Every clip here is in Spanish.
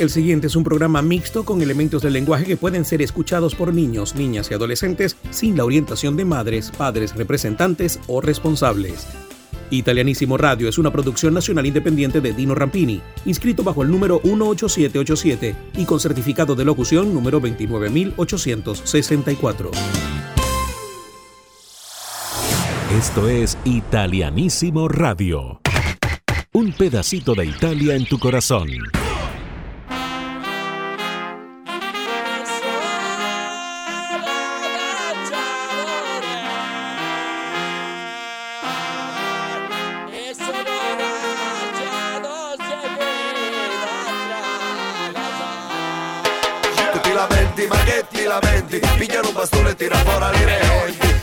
El siguiente es un programa mixto con elementos del lenguaje que pueden ser escuchados por niños, niñas y adolescentes sin la orientación de madres, padres, representantes o responsables. Italianísimo Radio es una producción nacional independiente de Dino Rampini, inscrito bajo el número 18787 y con certificado de locución número 29864. Esto es Italianísimo Radio. Un pedacito de Italia en tu corazón.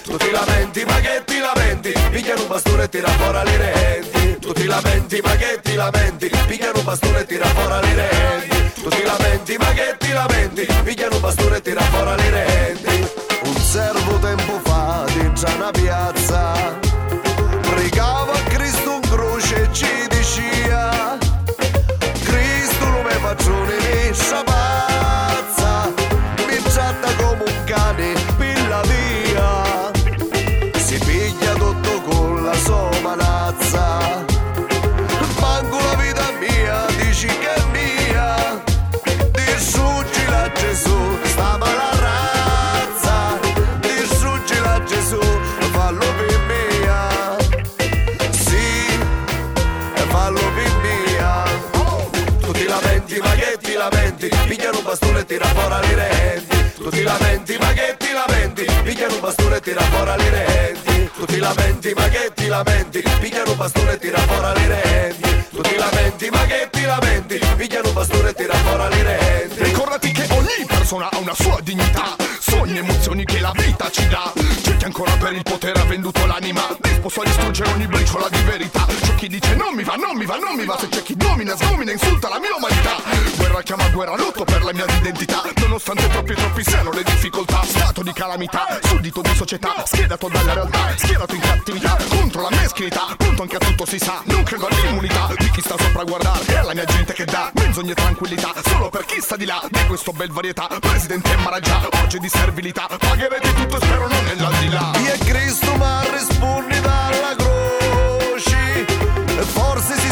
Tu ti lamenti, ma che ti lamenti, pigliano un bastone e tira fuori le renti. Tu ti lamenti, ma che ti lamenti, pigliano un bastone e tira fuori le renti. Tu ti lamenti, ma che ti lamenti, pigliano un bastone e tira fuori le renti. Un servo tempo fa dentro una piazza, pregava a Cristo un croce e ci diceva, Cristo lo me patrone mi bastone e tira fuori le renti Tu ti lamenti ma che ti lamenti? Pigliano un bastone e tira fuori le renti Tu ti lamenti ma che ti lamenti? Pigliano un bastone e tira fuori le renti Tu ti lamenti ma che ti lamenti? Pigliano un bastone e tira fuori le renti Ricordati che ogni persona ha una sua dignità. Sogni, emozioni che la vita ci dà. C'è chi ancora per il potere ha venduto l'anima. Disposto a distruggere ogni briciola di verità chi dice non mi va, non mi va, non mi va. Se c'è chi domina, sgomina, insulta la mia umanità. Guerra chiama guerra, lotto per la mia identità. Nonostante troppi troppi siano le difficoltà. Stato di calamità, suddito di società. Schiedato dalla realtà, schierato in cattività. Contro la meschinità, punto anche a tutto si sa. Non credo all'immunità di chi sta sopra a guardare. È la mia gente che dà menzogne e tranquillità. Solo per chi sta di là di questo bel varietà. Presidente Maraggia, oggi di servilità. Pagherete tutto spero non nell'aldilà. E Cristo ma rispondi dalla croce E forse si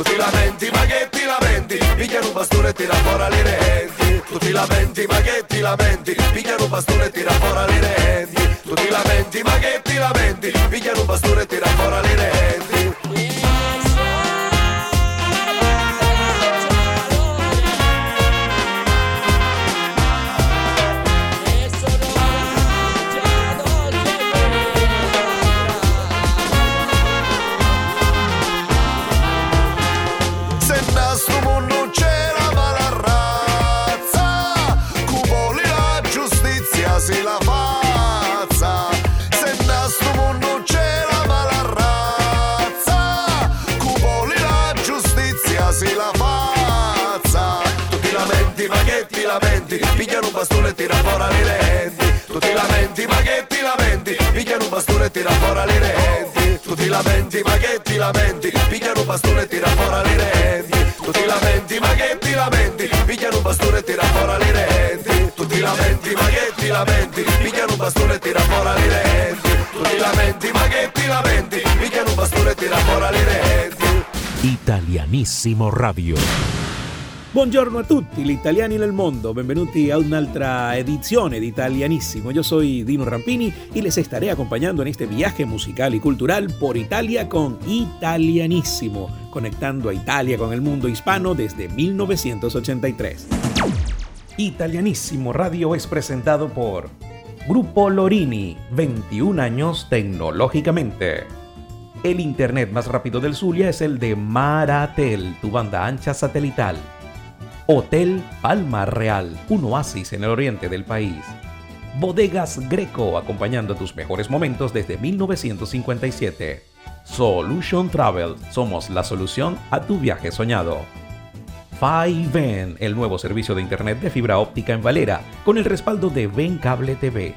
Tu ti lamenti ma che ti lamenti? Pigliano un bastone e tira fuori le renti. Tu ti lamenti ma che ti lamenti? Pigliano un bastone e tira fuori le renti. Tu ti lamenti ma che Italianissimo Radio Buongiorno a tutti gli italiani nel mondo, benvenuti a un'altra edizione di Italianissimo. Yo soy Dino Rampini y les estaré acompañando en este viaje musical y cultural por Italia con Italianissimo, conectando a Italia con el mundo hispano desde 1983. Italianissimo Radio es presentado por Grupo Lorini, 21 años tecnológicamente. El internet más rápido del Zulia es el de Maratel, tu banda ancha satelital. Hotel Palma Real, un oasis en el oriente del país. Bodegas Greco, acompañando tus mejores momentos desde 1957. Solution Travel, somos la solución a tu viaje soñado. Fiven, el nuevo servicio de internet de fibra óptica en Valera, con el respaldo de Ven Cable TV.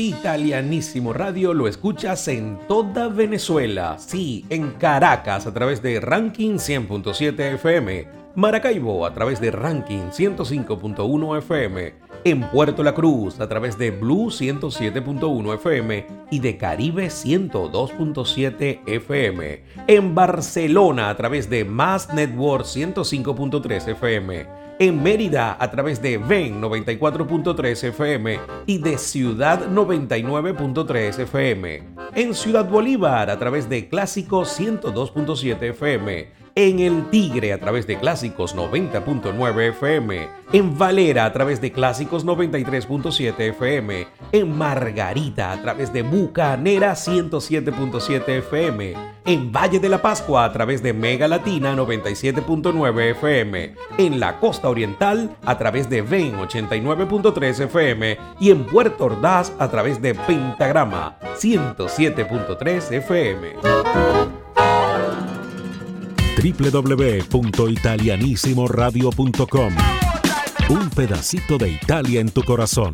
Italianísimo Radio lo escuchas en toda Venezuela, sí, en Caracas a través de Ranking 100.7 FM, Maracaibo a través de Ranking 105.1 FM, en Puerto La Cruz a través de Blue 107.1 FM y de Caribe 102.7 FM. En Barcelona a través de Mass Network 105.3 FM. En Mérida a través de VEN 94.3 FM y de Ciudad 99.3 FM. En Ciudad Bolívar a través de Clásico 102.7 FM en El Tigre a través de Clásicos 90.9 FM, en Valera a través de Clásicos 93.7 FM, en Margarita a través de Bucanera 107.7 FM, en Valle de la Pascua a través de Mega Latina 97.9 FM, en la Costa Oriental a través de VEN 89.3 FM y en Puerto Ordaz a través de Pentagrama 107.3 FM www.italianissimoradio.com. Un pedacito de Italia en tu corazón.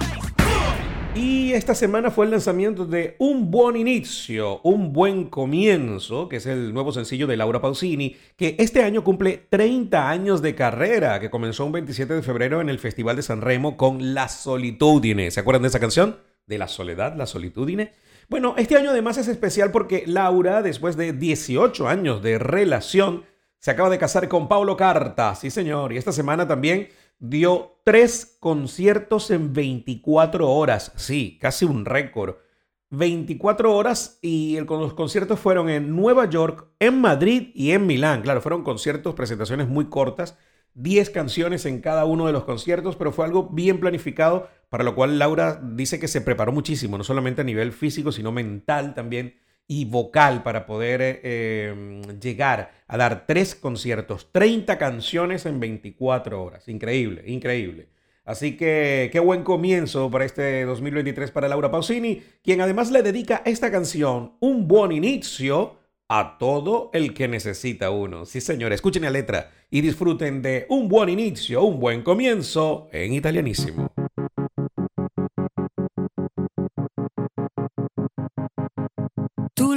Y esta semana fue el lanzamiento de Un Buen Inicio, Un Buen Comienzo, que es el nuevo sencillo de Laura Pausini, que este año cumple 30 años de carrera, que comenzó un 27 de febrero en el Festival de San Remo con La Solitudine. ¿Se acuerdan de esa canción? De la soledad, la solitudine. Bueno, este año además es especial porque Laura, después de 18 años de relación, se acaba de casar con Paulo Carta, sí señor, y esta semana también dio tres conciertos en 24 horas, sí, casi un récord. 24 horas y los conciertos fueron en Nueva York, en Madrid y en Milán. Claro, fueron conciertos, presentaciones muy cortas, 10 canciones en cada uno de los conciertos, pero fue algo bien planificado, para lo cual Laura dice que se preparó muchísimo, no solamente a nivel físico, sino mental también y vocal para poder eh, em, llegar a dar tres conciertos, 30 canciones en 24 horas. Increíble, increíble. Así que qué buen comienzo para este 2023 para Laura Pausini, quien además le dedica esta canción, un buen inicio, a todo el que necesita uno. Sí, señor, escuchen la letra y disfruten de un buen inicio, un buen comienzo en italianísimo.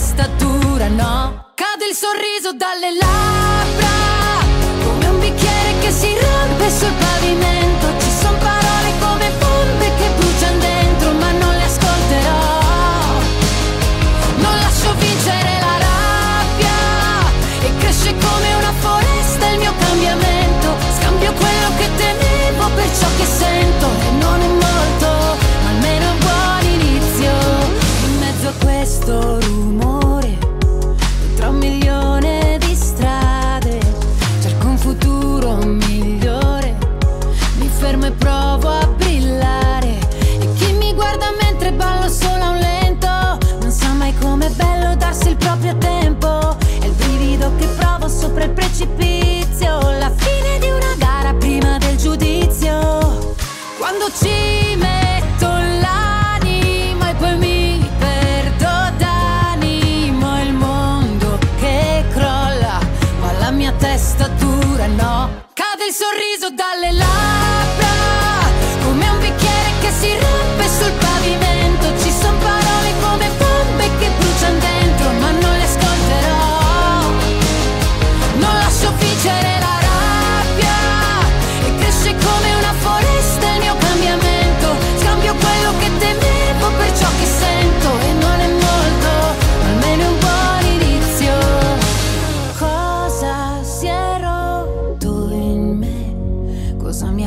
testa dura, no? Cade il sorriso dalle labbra, come un bicchiere che si rompe sul pavimento. Ci sono parole come bombe che bruciano dentro, ma non le ascolterò. Non lascio vincere la rabbia e cresce come una foresta il mio cambiamento. Scambio quello che temevo per ciò che sento e non è molto, almeno un buon inizio. In mezzo a questo Ucime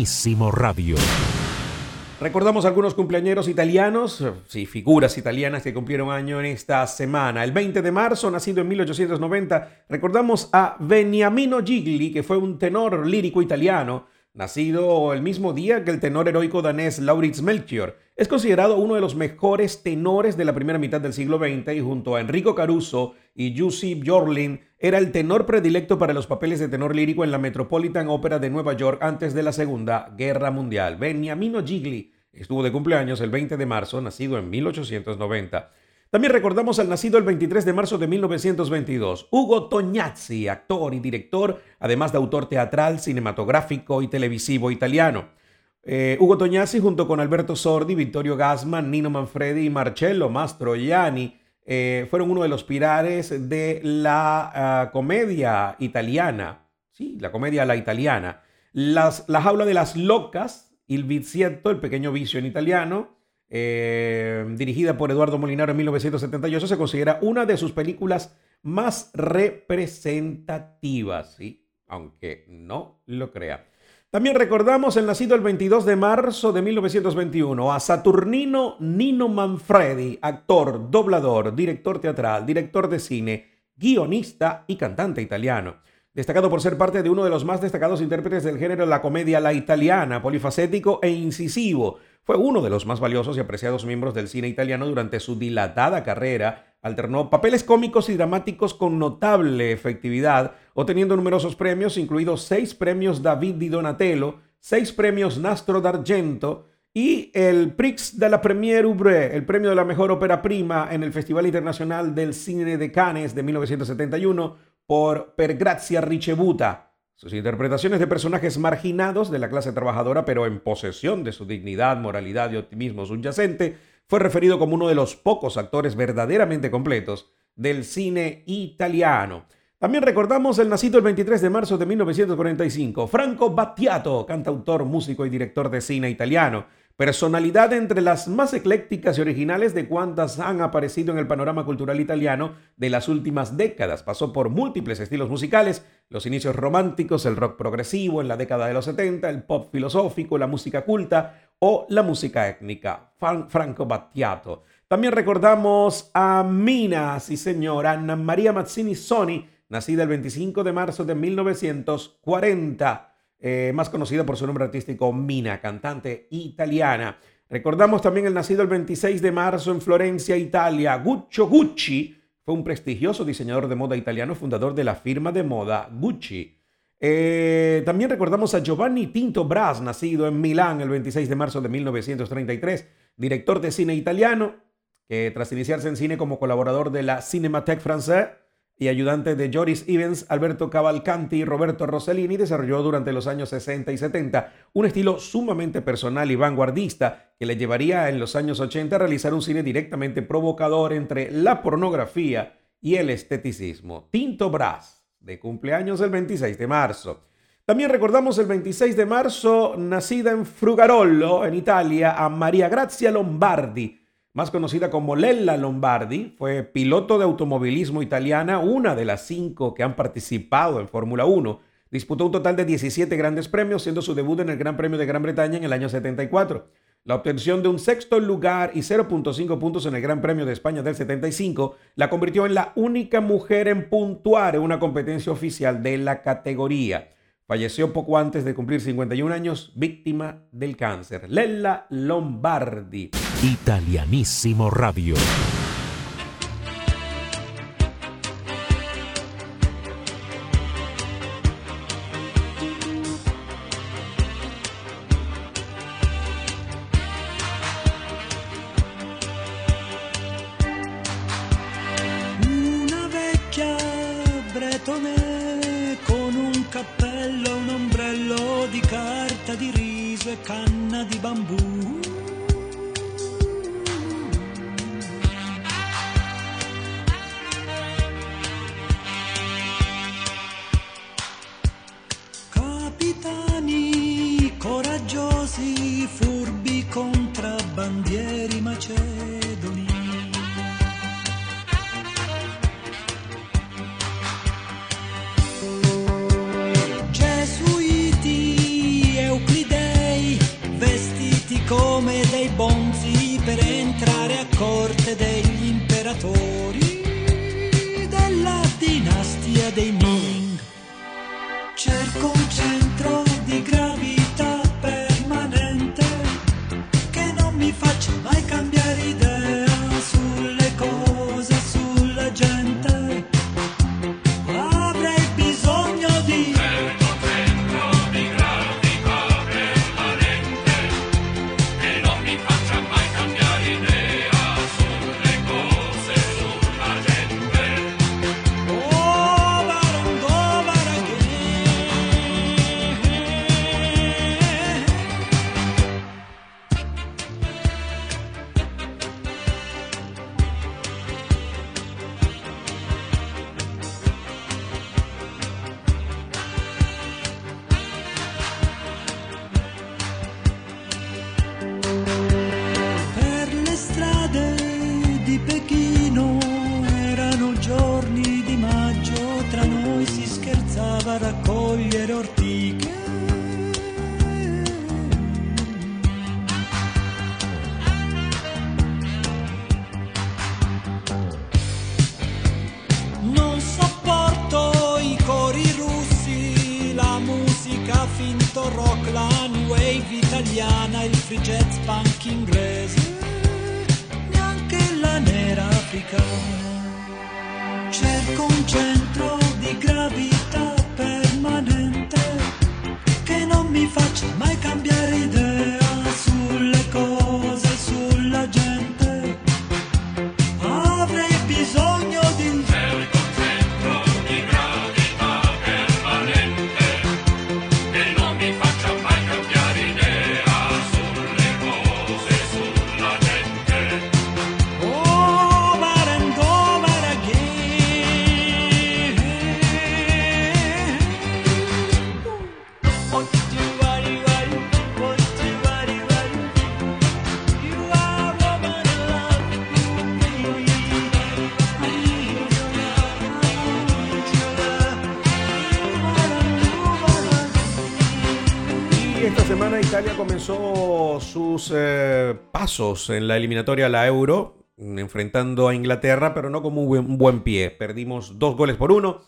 Italianísimo Radio. Recordamos algunos cumpleañeros italianos, sí, figuras italianas que cumplieron año en esta semana. El 20 de marzo, nacido en 1890, recordamos a Beniamino Gigli, que fue un tenor lírico italiano, nacido el mismo día que el tenor heroico danés Lauritz Melchior. Es considerado uno de los mejores tenores de la primera mitad del siglo XX y junto a Enrico Caruso y Jussi Björling era el tenor predilecto para los papeles de tenor lírico en la Metropolitan Opera de Nueva York antes de la Segunda Guerra Mundial. Beniamino Gigli estuvo de cumpleaños el 20 de marzo, nacido en 1890. También recordamos al nacido el 23 de marzo de 1922, Hugo Tognazzi, actor y director, además de autor teatral, cinematográfico y televisivo italiano. Eh, Hugo Tognazzi junto con Alberto Sordi, Vittorio Gassman, Nino Manfredi y Marcello Mastroianni eh, fueron uno de los pilares de la ah, comedia italiana, sí, la comedia la italiana. Las, la jaula de las locas, Il Vizietto, el pequeño vicio en italiano, eh, dirigida por Eduardo Molinaro en 1978, se considera una de sus películas más representativas, ¿sí? aunque no lo crea. También recordamos el nacido el 22 de marzo de 1921 a Saturnino Nino Manfredi, actor, doblador, director teatral, director de cine, guionista y cantante italiano. Destacado por ser parte de uno de los más destacados intérpretes del género la comedia la italiana, polifacético e incisivo, fue uno de los más valiosos y apreciados miembros del cine italiano durante su dilatada carrera. Alternó papeles cómicos y dramáticos con notable efectividad, obteniendo numerosos premios, incluidos seis premios David di Donatello, seis premios Nastro d'Argento y el Prix de la Première Oubre, el premio de la mejor ópera prima en el Festival Internacional del Cine de Cannes de 1971 por Per Grazia Ricevuta. Sus interpretaciones de personajes marginados de la clase trabajadora, pero en posesión de su dignidad, moralidad y optimismo subyacente, fue referido como uno de los pocos actores verdaderamente completos del cine italiano. También recordamos el nacido el 23 de marzo de 1945, Franco Battiato, cantautor, músico y director de cine italiano, personalidad entre las más eclécticas y originales de cuantas han aparecido en el panorama cultural italiano de las últimas décadas. Pasó por múltiples estilos musicales, los inicios románticos, el rock progresivo en la década de los 70, el pop filosófico, la música culta o la música étnica. Franco Battiato. También recordamos a Mina, sí señora, Anna María Mazzini Soni, nacida el 25 de marzo de 1940 eh, más conocida por su nombre artístico Mina, cantante italiana. Recordamos también el nacido el 26 de marzo en Florencia, Italia, Guccio Gucci. Fue un prestigioso diseñador de moda italiano, fundador de la firma de moda Gucci. Eh, también recordamos a Giovanni Tinto Brass, nacido en Milán el 26 de marzo de 1933, director de cine italiano, que tras iniciarse en cine como colaborador de la Cinémathèque Française, y ayudante de Joris Evans, Alberto Cavalcanti y Roberto Rossellini, desarrolló durante los años 60 y 70 un estilo sumamente personal y vanguardista que le llevaría en los años 80 a realizar un cine directamente provocador entre la pornografía y el esteticismo. Tinto Brass, de cumpleaños el 26 de marzo. También recordamos el 26 de marzo, nacida en Frugarollo, en Italia, a María Grazia Lombardi, más conocida como Lella Lombardi, fue piloto de automovilismo italiana, una de las cinco que han participado en Fórmula 1. Disputó un total de 17 grandes premios, siendo su debut en el Gran Premio de Gran Bretaña en el año 74. La obtención de un sexto lugar y 0.5 puntos en el Gran Premio de España del 75 la convirtió en la única mujer en puntuar en una competencia oficial de la categoría. Falleció poco antes de cumplir 51 años, víctima del cáncer. Lella Lombardi. Italianísimo Radio. Canna di bambù. Sus eh, pasos en la eliminatoria a la Euro, enfrentando a Inglaterra, pero no como un buen pie. Perdimos dos goles por uno.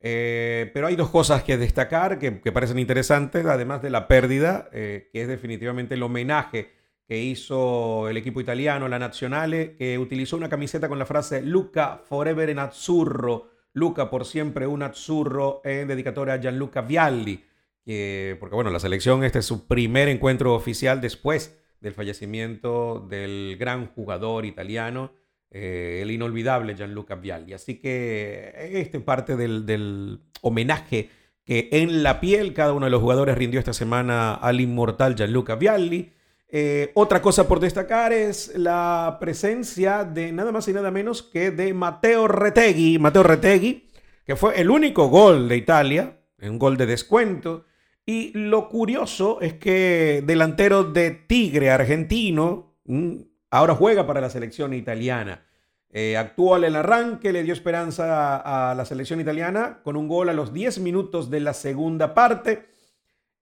Eh, pero hay dos cosas que destacar que, que parecen interesantes, además de la pérdida, eh, que es definitivamente el homenaje que hizo el equipo italiano, la Nazionale, que utilizó una camiseta con la frase Luca forever in azzurro, Luca por siempre un azzurro, en dedicatoria a Gianluca Vialli, que, porque bueno, la selección este es su primer encuentro oficial después del fallecimiento del gran jugador italiano, eh, el inolvidable Gianluca Vialli. Así que este parte del, del homenaje que en la piel cada uno de los jugadores rindió esta semana al inmortal Gianluca Vialli. Eh, otra cosa por destacar es la presencia de nada más y nada menos que de Matteo Retegui. Matteo Retegui, que fue el único gol de Italia, un gol de descuento. Y lo curioso es que delantero de Tigre argentino, mm, ahora juega para la selección italiana. Eh, actuó el arranque, le dio esperanza a, la selección italiana con un gol a los 10 minutos de la segunda parte.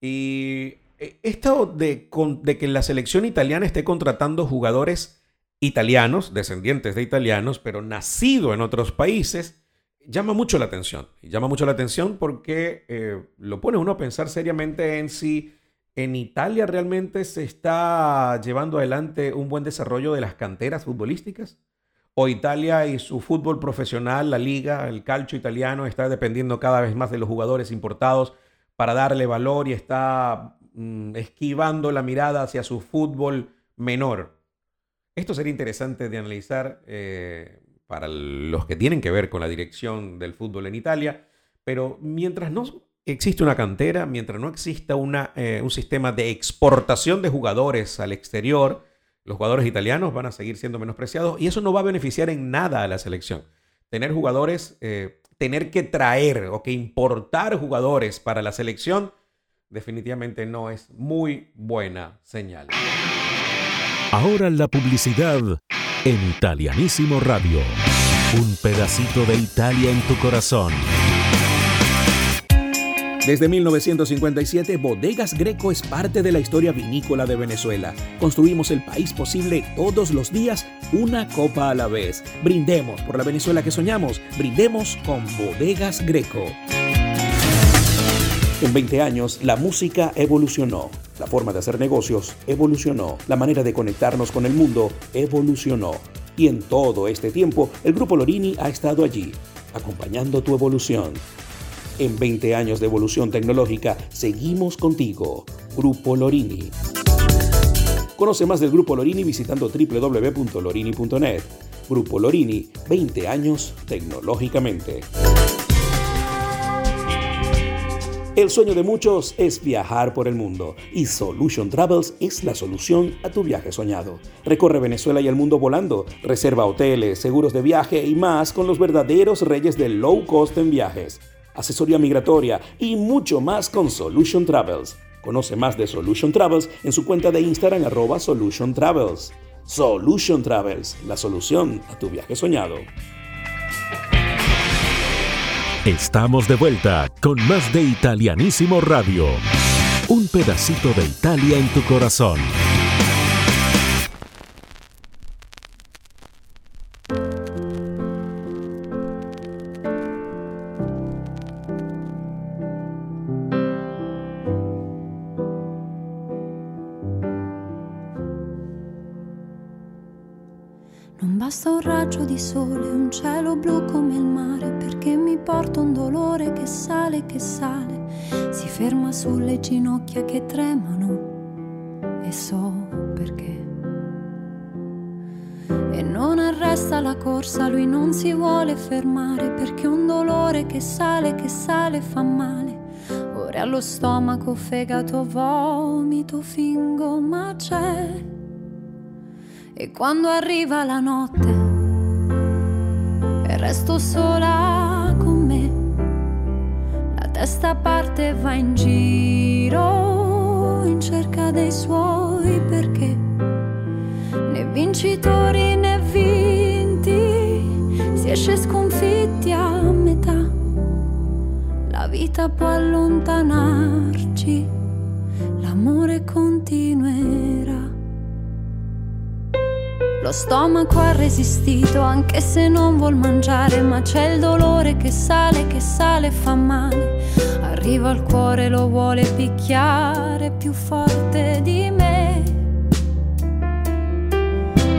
Y eh, esto de, de que la selección italiana esté contratando jugadores italianos, descendientes de italianos, pero nacido en otros países, llama mucho la atención. Llama mucho la atención porque eh, lo pone uno a pensar seriamente en si en Italia realmente se está llevando adelante un buen desarrollo de las canteras futbolísticas. O Italia y su fútbol profesional, la liga, el calcio italiano, está dependiendo cada vez más de los jugadores importados para darle valor y está mm, esquivando la mirada hacia su fútbol menor. Esto sería interesante de analizar eh, para los que tienen que ver con la dirección del fútbol en Italia, pero mientras no existe una cantera, mientras no exista eh, un sistema de exportación de jugadores al exterior, los jugadores italianos van a seguir siendo menospreciados y eso no va a beneficiar en nada a la selección. Tener jugadores, eh, tener que traer o que importar jugadores para la selección, definitivamente no es muy buena señal. Ahora la publicidad en Italianísimo Radio. Un pedacito de Italia en tu corazón. Desde 1957, Bodegas Greco es parte de la historia vinícola de Venezuela. Construimos el país posible todos los días, una copa a la vez. Brindemos por la Venezuela que soñamos. Brindemos con Bodegas Greco. En 20 años, la música evolucionó. La forma de hacer negocios evolucionó. La manera de conectarnos con el mundo evolucionó. Y en todo este tiempo, el Grupo Lorini ha estado allí, acompañando tu evolución. En 20 años de evolución tecnológica, seguimos contigo. Grupo Lorini. Conoce más del Grupo Lorini visitando www.lorini.net. Grupo Lorini, 20 años tecnológicamente. El sueño de muchos es viajar por el mundo y Solution Travels es la solución a tu viaje soñado. Recorre Venezuela y el mundo volando, reserva hoteles, seguros de viaje y más con los verdaderos reyes del low cost en viajes asesoría migratoria y mucho más con Solution Travels. Conoce más de Solution Travels en su cuenta de Instagram arroba Solution Travels. Solution Travels, la solución a tu viaje soñado. Estamos de vuelta con más de Italianísimo Radio. Un pedacito de Italia en tu corazón. Che sale, si ferma sulle ginocchia che tremano e so perché. E non arresta la corsa, lui non si vuole fermare, perché un dolore che sale, che sale fa male. Ora allo stomaco, fegato, vomito, fingo, ma c'è. E quando arriva la notte resto sola. Testa parte va in giro in cerca dei suoi perché. Né vincitori né vinti, si esce sconfitti a metà. La vita può allontanarci, l'amore continuerà. Lo stomaco ha resistito anche se non vuol mangiare, ma c'è il dolore che sale, che sale e fa male. Arriva al cuore, lo vuole picchiare più forte di me.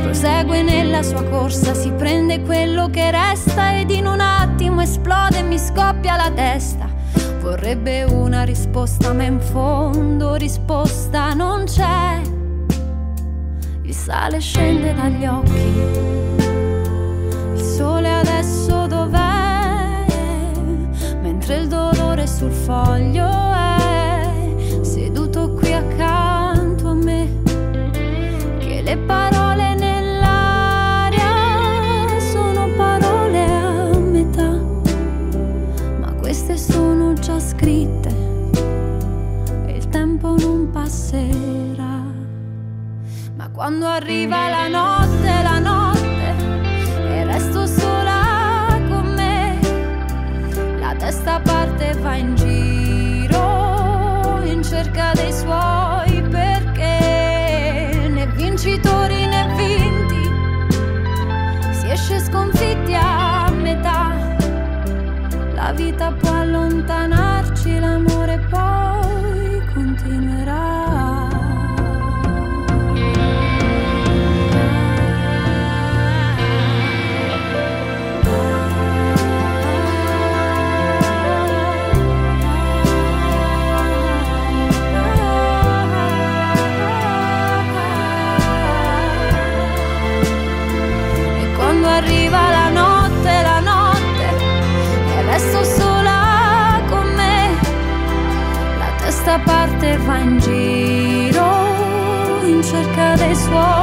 Prosegue nella sua corsa, si prende quello che resta ed in un attimo esplode e mi scoppia la testa. Vorrebbe una risposta, ma in fondo risposta non c'è il sale scende dagli occhi. Il sole adesso dov'è? Mentre il dolore sul foglio è Quando arriva la notte, va in giro in cerca dei suoi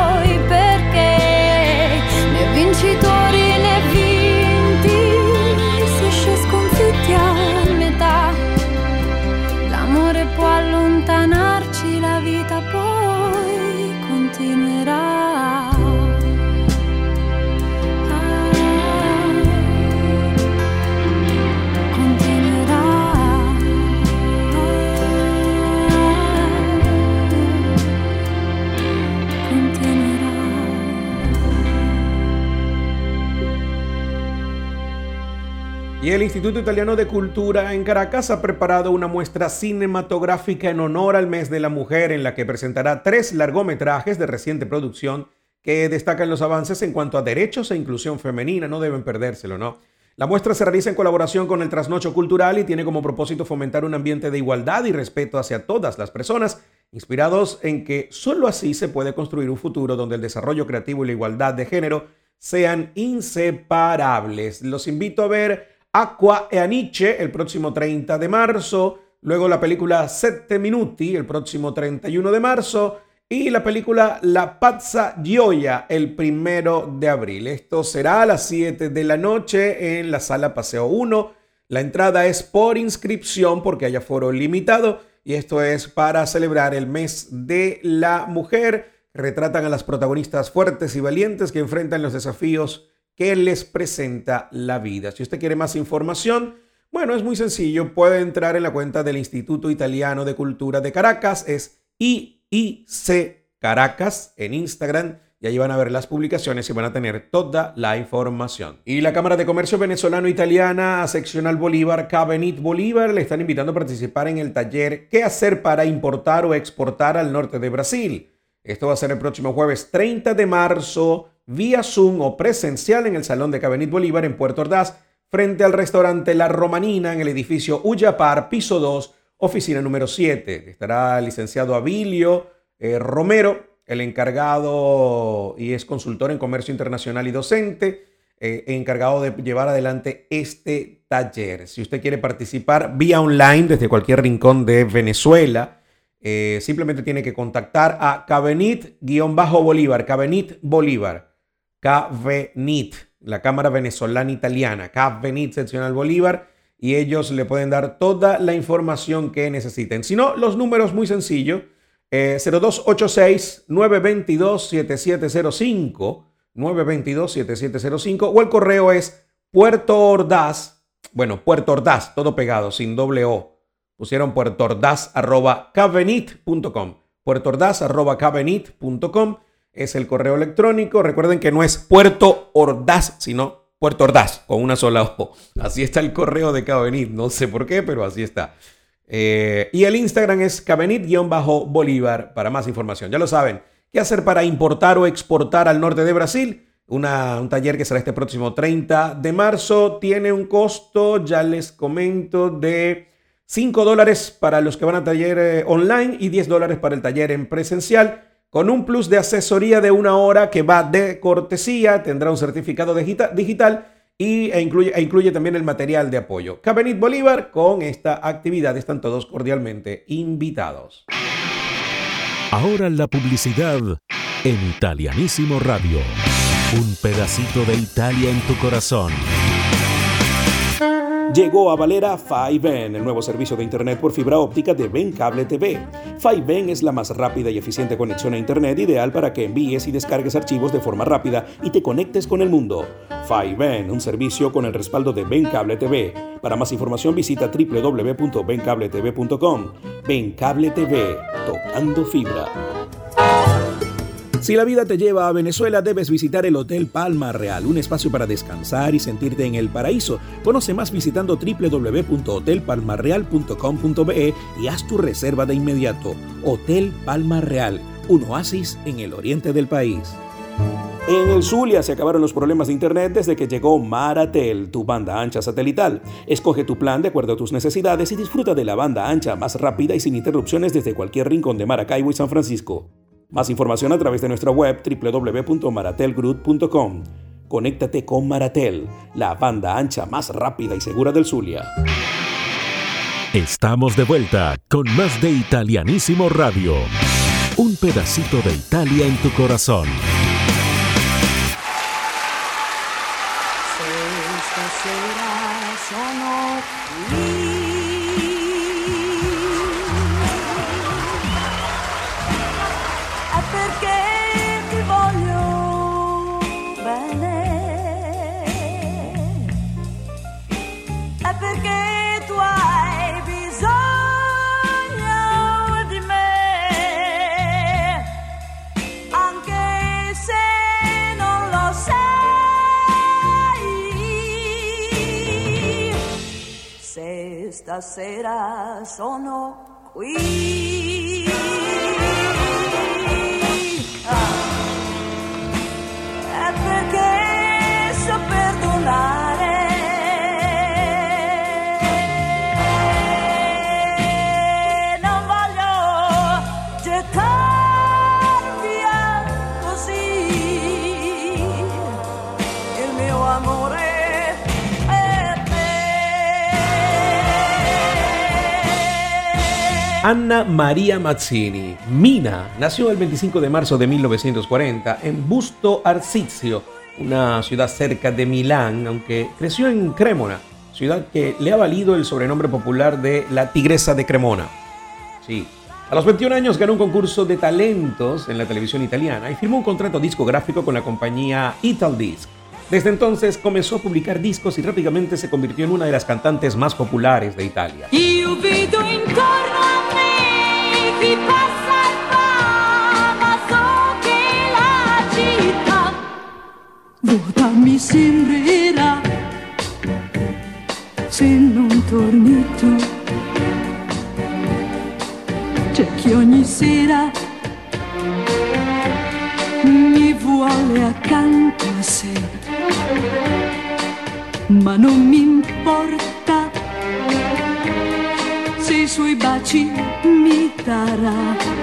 el Instituto Italiano de Cultura en Caracas ha preparado una muestra cinematográfica en honor al mes de la mujer en la que presentará tres largometrajes de reciente producción que destacan los avances en cuanto a derechos e inclusión femenina. No deben perdérselo, ¿no? La muestra se realiza en colaboración con el Trasnocho Cultural y tiene como propósito fomentar un ambiente de igualdad y respeto hacia todas las personas, inspirados en que sólo así se puede construir un futuro donde el desarrollo creativo y la igualdad de género sean inseparables. Los invito a ver Aqua e Anice el próximo 30 de marzo, luego la película Sette Minuti el próximo 31 de marzo y la película La Pazza Gioia el primero de abril. Esto será a las 7 de la noche en la sala Paseo 1. La entrada es por inscripción porque haya foro limitado y esto es para celebrar el mes de la mujer. Retratan a las protagonistas fuertes y valientes que enfrentan los desafíos que les presenta la vida. Si usted quiere más información, bueno, es muy sencillo. Puede entrar en la cuenta del Instituto Italiano de Cultura de Caracas. Es IIC Caracas en Instagram. Y ahí van a ver las publicaciones y van a tener toda la información. Y la Cámara de Comercio Venezolano-Italiana, Seccional Bolívar, Cabenit Bolívar, le están invitando a participar en el taller ¿Qué hacer para importar o exportar al norte de Brasil? Esto va a ser el próximo jueves 30 de marzo vía Zoom o presencial en el Salón de Cabenit Bolívar en Puerto Ordaz, frente al restaurante La Romanina en el edificio Uyapar, piso 2, oficina número 7. Estará el licenciado Abilio eh, Romero, el encargado y es consultor en comercio internacional y docente, eh, encargado de llevar adelante este taller. Si usted quiere participar vía online desde cualquier rincón de Venezuela, eh, simplemente tiene que contactar a Cabenit-Bolívar, Cabenit Bolívar. CAVENIT, la Cámara Venezolana Italiana, CAVENIT Seccional Bolívar, y ellos le pueden dar toda la información que necesiten. Si no, los números muy sencillos, 0286-922-7705, 922-7705, o el correo es Puerto Ordaz, bueno, Puerto Ordaz, todo pegado, sin doble O. Pusieron puertoordaz arroba es el correo electrónico. Recuerden que no es Puerto Ordaz, sino Puerto Ordaz, con una sola O. Así está el correo de Cabenit. No sé por qué, pero así está. Eh, y el Instagram es Cabenit-Bolívar para más información. Ya lo saben. ¿Qué hacer para importar o exportar al norte de Brasil? un taller que será este próximo 30 de marzo. Tiene un costo, ya les comento, de 5 dólares para los que van a taller eh, online y 10 dólares para el taller en presencial con un plus de asesoría de una hora que va de cortesía, tendrá un certificado digital y, e, incluye, e incluye también el material de apoyo. Cabenit Bolívar, con esta actividad están todos cordialmente invitados. Ahora la publicidad en Italianísimo Radio. Un pedacito de Italia en tu corazón. Llegó a Valera 5N, el nuevo servicio de Internet por fibra óptica de Ben Cable TV. 5N es la más rápida y eficiente conexión a Internet ideal para que envíes y descargues archivos de forma rápida y te conectes con el mundo. 5N, un servicio con el respaldo de Ben Cable TV. Para más información visita www.bencabletv.com. Ben Cable TV, tocando fibra. Si la vida te lleva a Venezuela, debes visitar el Hotel Palma Real, un espacio para descansar y sentirte en el paraíso. Conoce más visitando www.hotelpalmarreal.com.be y haz tu reserva de inmediato. Hotel Palma Real, un oasis en el oriente del país. En el Zulia se acabaron los problemas de internet desde que llegó Maratel, tu banda ancha satelital. Escoge tu plan de acuerdo a tus necesidades y disfruta de la banda ancha más rápida y sin interrupciones desde cualquier rincón de Maracaibo y San Francisco. Más información a través de nuestra web www.maratelgroup.com. Conéctate con Maratel, la banda ancha más rápida y segura del Zulia. Estamos de vuelta con más de Italianísimo Radio. Un pedacito de Italia en tu corazón. stasera sono qui. sono qui. Anna María Mazzini. Mina nació el 25 de marzo de 1940 en Busto Arsizio, una ciudad cerca de Milán, aunque creció en Cremona, ciudad que le ha valido el sobrenombre popular de la Tigresa de Cremona. Sí. A los 21 años ganó un concurso de talentos en la televisión italiana y firmó un contrato discográfico con la compañía Italdisc. Desde entonces comenzó a publicar discos y rápidamente se convirtió en una de las cantantes más populares de Italia. mi vuole accanto a sé, ma non mi importa se i suoi baci mi darà.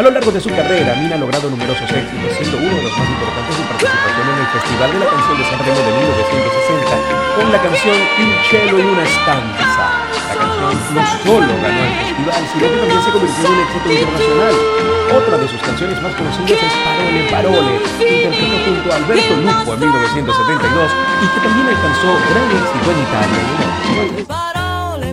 A lo largo de su carrera, Mina ha logrado numerosos éxitos, siendo uno de los más importantes su participación en el Festival de la Canción de San Remo de 1960 con la canción Un cielo y una estanza no solo ganó el festival, sino que también se convirtió en un éxito internacional. Otra de sus canciones más conocidas es Parole Parole, que interpretó junto a Alberto Lupo en 1972 y que también alcanzó gran éxito en Italia. Parole,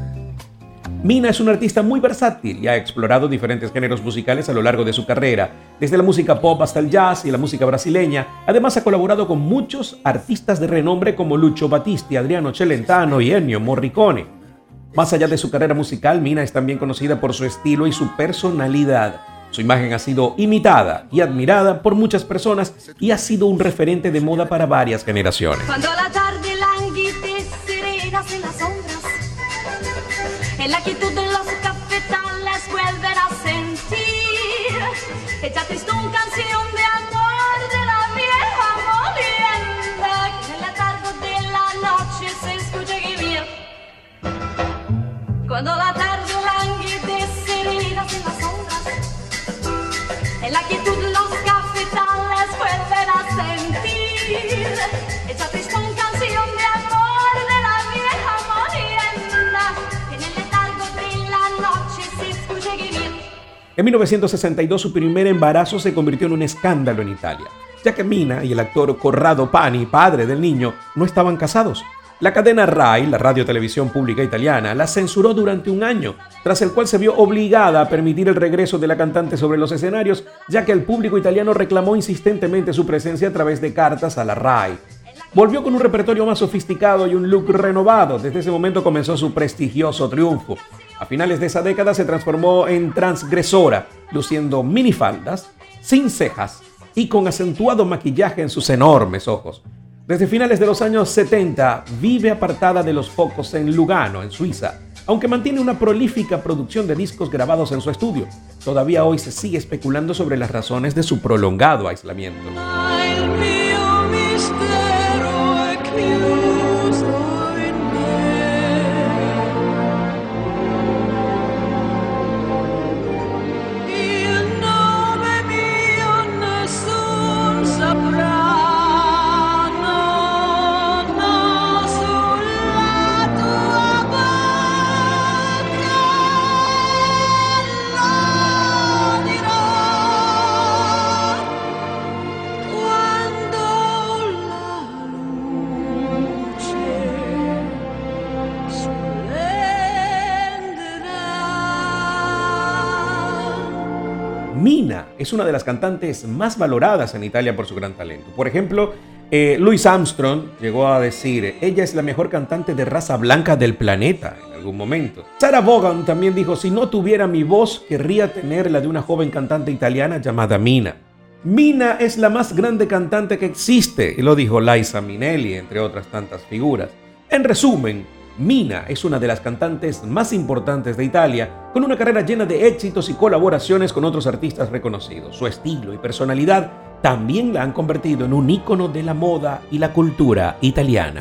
Mina es una artista muy versátil y ha explorado diferentes géneros musicales a lo largo de su carrera, desde la música pop hasta el jazz y la música brasileña. Además ha colaborado con muchos artistas de renombre como Lucho Battisti, Adriano Celentano y Ennio Morricone. Más allá de su carrera musical, Mina es también conocida por su estilo y su personalidad. Su imagen ha sido imitada y admirada por muchas personas y ha sido un referente de moda para varias generaciones. Cuando la tarde en las sombras, en la quietud de los cafetales vuelven a sentir esa tristón canción de amor de la vieja molienda en el letargo de la noche se escucha gemir. Cuando la tarde languide serenas en las sombras, en la quietud En 1962 su primer embarazo se convirtió en un escándalo en Italia, ya que Mina y el actor Corrado Pani, padre del niño, no estaban casados. La cadena RAI, la radio televisión pública italiana, la censuró durante un año, tras el cual se vio obligada a permitir el regreso de la cantante sobre los escenarios, ya que el público italiano reclamó insistentemente su presencia a través de cartas a la RAI. Volvió con un repertorio más sofisticado y un look renovado. Desde ese momento comenzó su prestigioso triunfo. A finales de esa década se transformó en transgresora, luciendo minifaldas, sin cejas y con acentuado maquillaje en sus enormes ojos. Desde finales de los años 70 vive apartada de los focos en Lugano, en Suiza, aunque mantiene una prolífica producción de discos grabados en su estudio. Todavía hoy se sigue especulando sobre las razones de su prolongado aislamiento. Es una de las cantantes más valoradas en Italia por su gran talento. Por ejemplo, eh, Louis Armstrong llegó a decir, ella es la mejor cantante de raza blanca del planeta en algún momento. Sarah Vaughan también dijo, si no tuviera mi voz, querría tener la de una joven cantante italiana llamada Mina. Mina es la más grande cantante que existe, y lo dijo Liza Minnelli, entre otras tantas figuras. En resumen, Mina es una de las cantantes más importantes de Italia, con una carrera llena de éxitos y colaboraciones con otros artistas reconocidos. Su estilo y personalidad también la han convertido en un ícono de la moda y la cultura italiana.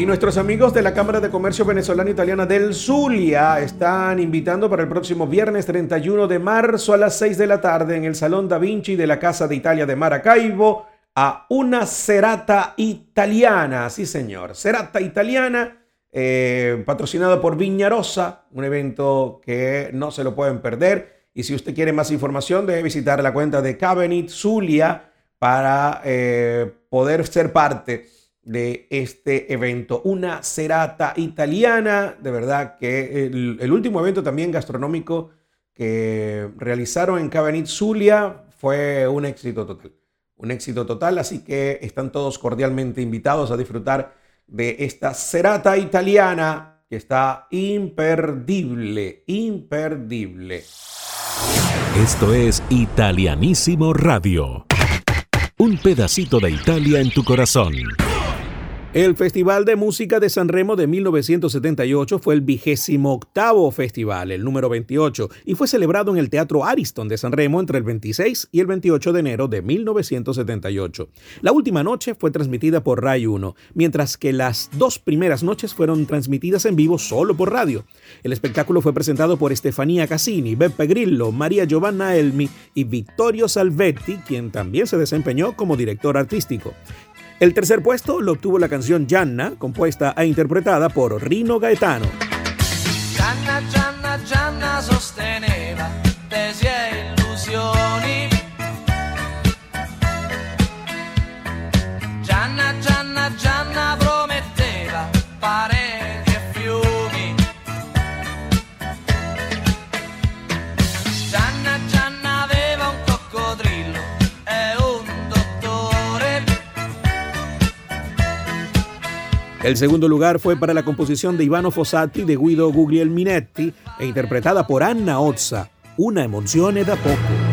Y nuestros amigos de la Cámara de Comercio Venezolana Italiana del Zulia están invitando para el próximo viernes 31 de marzo a las 6 de la tarde en el Salón Da Vinci de la Casa de Italia de Maracaibo a una serata italiana. Sí, señor. Serata italiana, eh, patrocinada por Viñarosa, un evento que no se lo pueden perder. Y si usted quiere más información, debe visitar la cuenta de Cabenit Zulia para eh, poder ser parte de este evento. Una serata italiana, de verdad que el, último evento también gastronómico que realizaron en Cabenit Zulia fue un éxito total. Un éxito total, así que están todos cordialmente invitados a disfrutar de esta serata italiana que está imperdible, imperdible. Esto es Italianísimo Radio. Un pedacito de Italia en tu corazón. El Festival de Música de San Remo de 1978 fue el vigésimo octavo festival, el número 28, y fue celebrado en el Teatro Ariston de San Remo entre el 26 y el 28 de enero de 1978. La última noche fue transmitida por Rai 1, mientras que las dos primeras noches fueron transmitidas en vivo solo por radio. El espectáculo fue presentado por Estefanía Cassini, Beppe Grillo, María Giovanna Elmi y Vittorio Salvetti, quien también se desempeñó como director artístico. El tercer puesto lo obtuvo la canción Gianna, compuesta e interpretada por Rino Gaetano. El segundo lugar fue para la composición de Ivano Fossati de Guido Guglielminetti e interpretada por Anna Ozza, Una emozione da poco.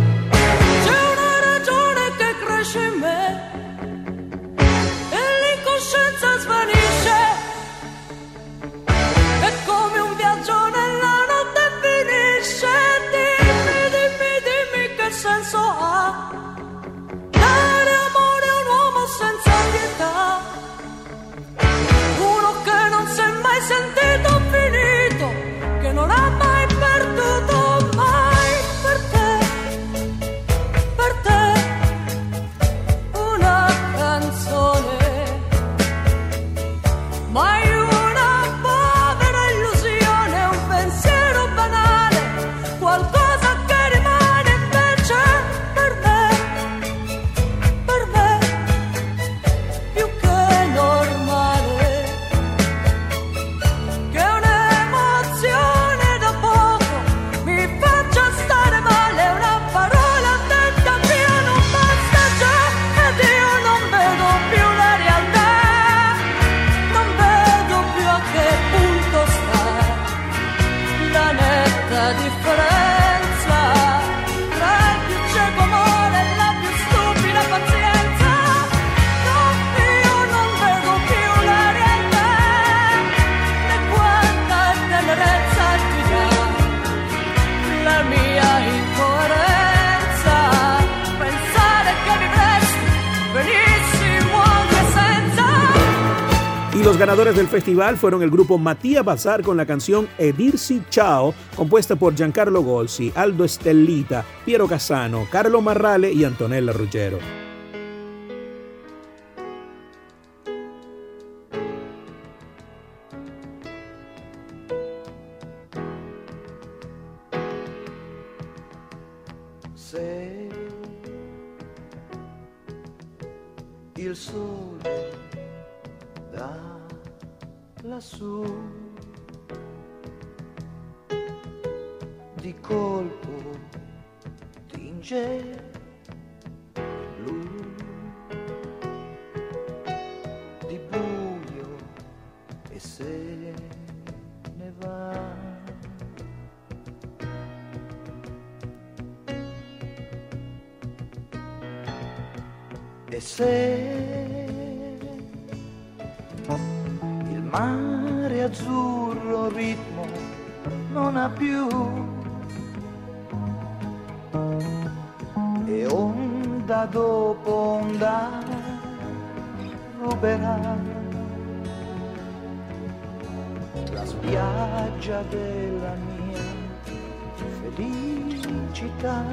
Los ganadores del festival fueron el grupo Matías Bazar con la canción Edirsi Ciao, compuesta por Giancarlo Golsi, Aldo Estellita, Piero Casano, Carlo Marrale y Antonella Ruggero. Il mare azzurro ritmo non ha più e onda dopo onda ruberà la spiaggia della mia felicità.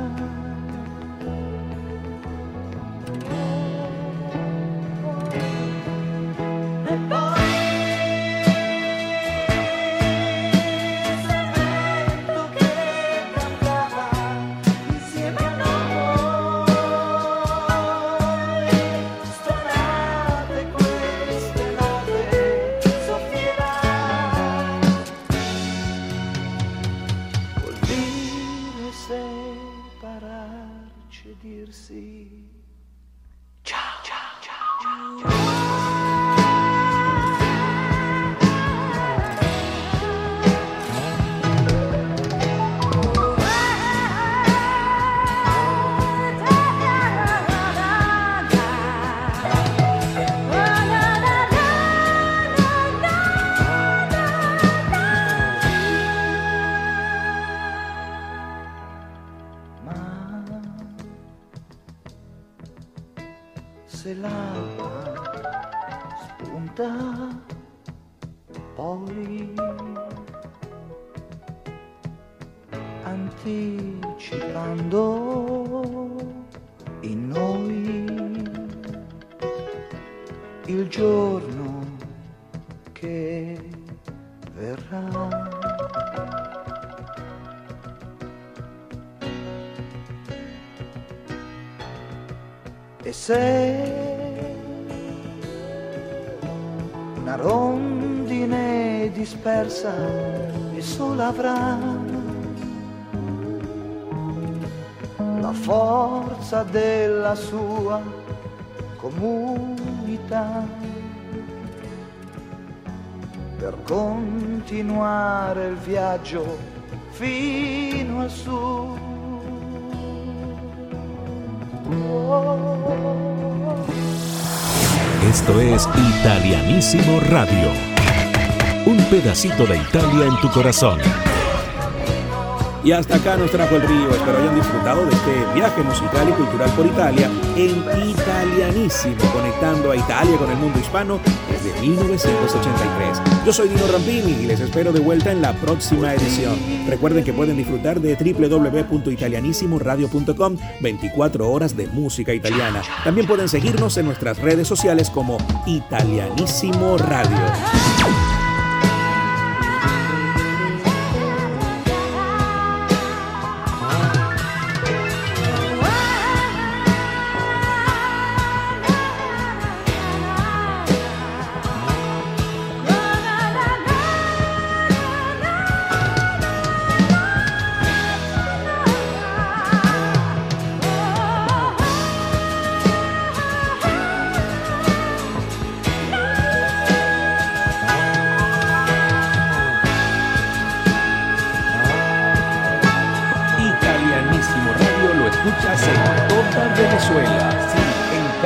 Il giorno che verrà. E se una rondine dispersa e sola avrà la forza della sua per continuare il viaggio fino al su. Esto es Italianísimo Radio. Un pedacito de Italia en tu corazón. Y hasta acá nos trajo el río. Espero hayan disfrutado de este viaje musical y cultural por Italia en italianísimo, conectando a Italia con el mundo hispano desde 1983. Yo soy Dino Rampini y les espero de vuelta en la próxima edición. Recuerden que pueden disfrutar de www.italianissimoradio.com 24 horas de música italiana. También pueden seguirnos en nuestras redes sociales como Italianísimo Radio.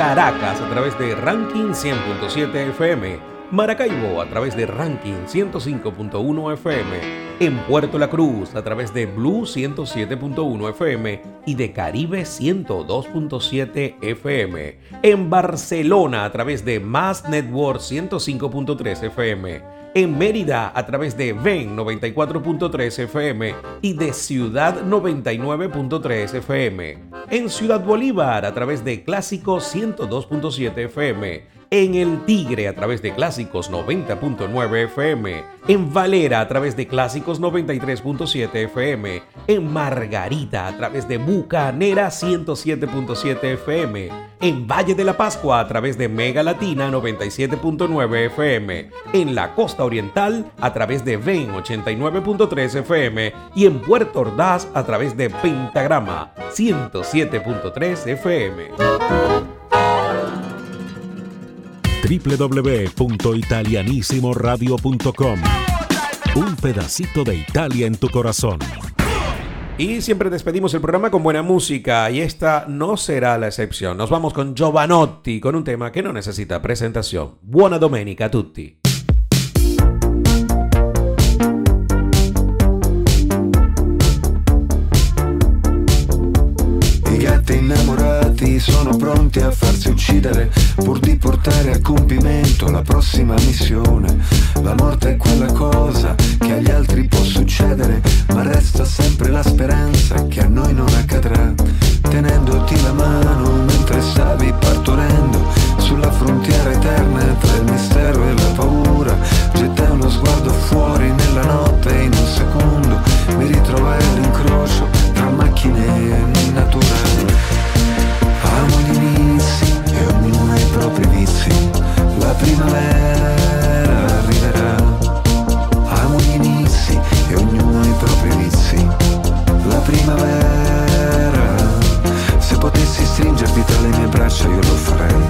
Caracas a través de Ranking 100.7 FM, Maracaibo a través de Ranking 105.1 FM, en Puerto La Cruz a través de Blue 107.1 FM y de Caribe 102.7 FM, en Barcelona a través de Mass Network 105.3 FM, en Mérida a través de VEN 94.3 FM y de Ciudad 99.3 FM. En Ciudad Bolívar a través de Clásicos 102.7 FM. En El Tigre a través de Clásicos 90.9 FM. En Valera a través de Clásicos 93.7 FM. En Margarita a través de Bucanera 107.7 FM. En Valle de la Pascua a través de Mega Latina 97.9 FM. En la Costa Oriental a través de VEN 89.3 FM. Y en Puerto Ordaz a través de Pentagrama 107.3 FM. www.italianissimoradio.com Un pedacito de Italia en tu corazón. Y siempre despedimos el programa con buena música y esta no será la excepción. Nos vamos con Giovanotti con un tema que no necesita presentación. Buona domenica a tutti. I innamorati sono pronti a farsi uccidere pur di portare a compimento la prossima missione. La morte è quella cosa che agli altri può succedere, ma resta sempre la speranza che a noi non accadrà. Tenendoti la mano mentre stavi partorendo sulla frontiera eterna tra il mistero e la paura, gettai uno sguardo fuori nella notte e in un secondo mi ritrovai all'incrocio tra macchine naturali. Amo gli inizi e ognuno ha i propri vizi. La primavera arriverà. Amo gli inizi e ognuno ha i propri vizi. La primavera. Se potessi stringerti tra le mie braccia io lo farei.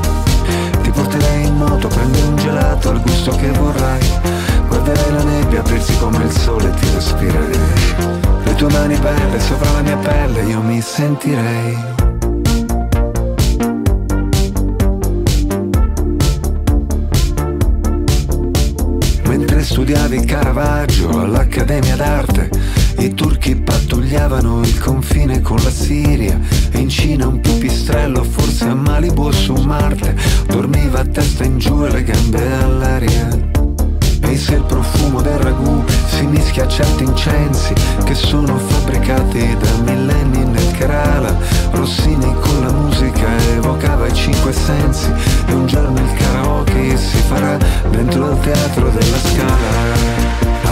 Ti porterei in moto, prendi un gelato al gusto che vorrai. Guarderei la nebbia aprirsi come il sole e ti respirerei. Le tue mani belle sopra la mia pelle io mi sentirei. Studiavi Caravaggio all'Accademia d'Arte, i turchi pattugliavano il confine con la Siria. In Cina un pipistrello, forse a Malibu o su Marte, dormiva a testa in giù e le gambe all'aria. E se il profumo del ragù si mischia a certi incensi che sono fabbricati da millenni nel Kerala, Rossini con la musica evocava i cinque sensi e un giorno il karaoke si farà dentro al teatro della scala.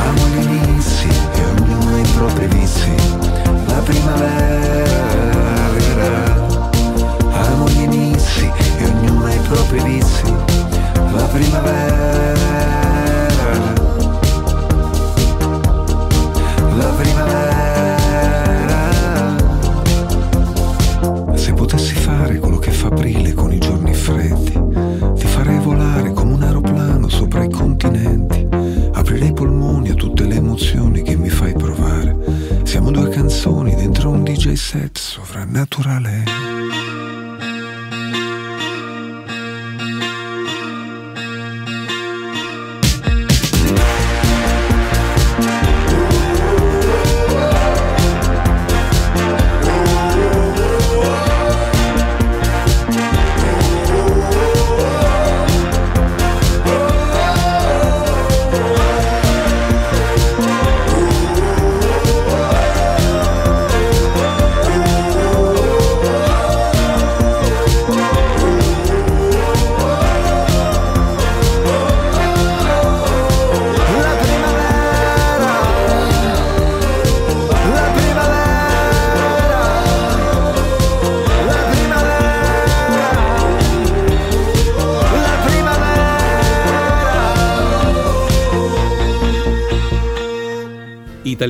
Amo gli inizi e ognuno ha i propri vizi, la primavera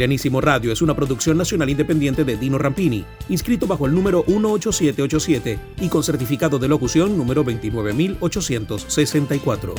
Italianissimo Radio es una producción nacional independiente de Dino Rampini, inscrito bajo el número 18787 y con certificado de locución número 29864.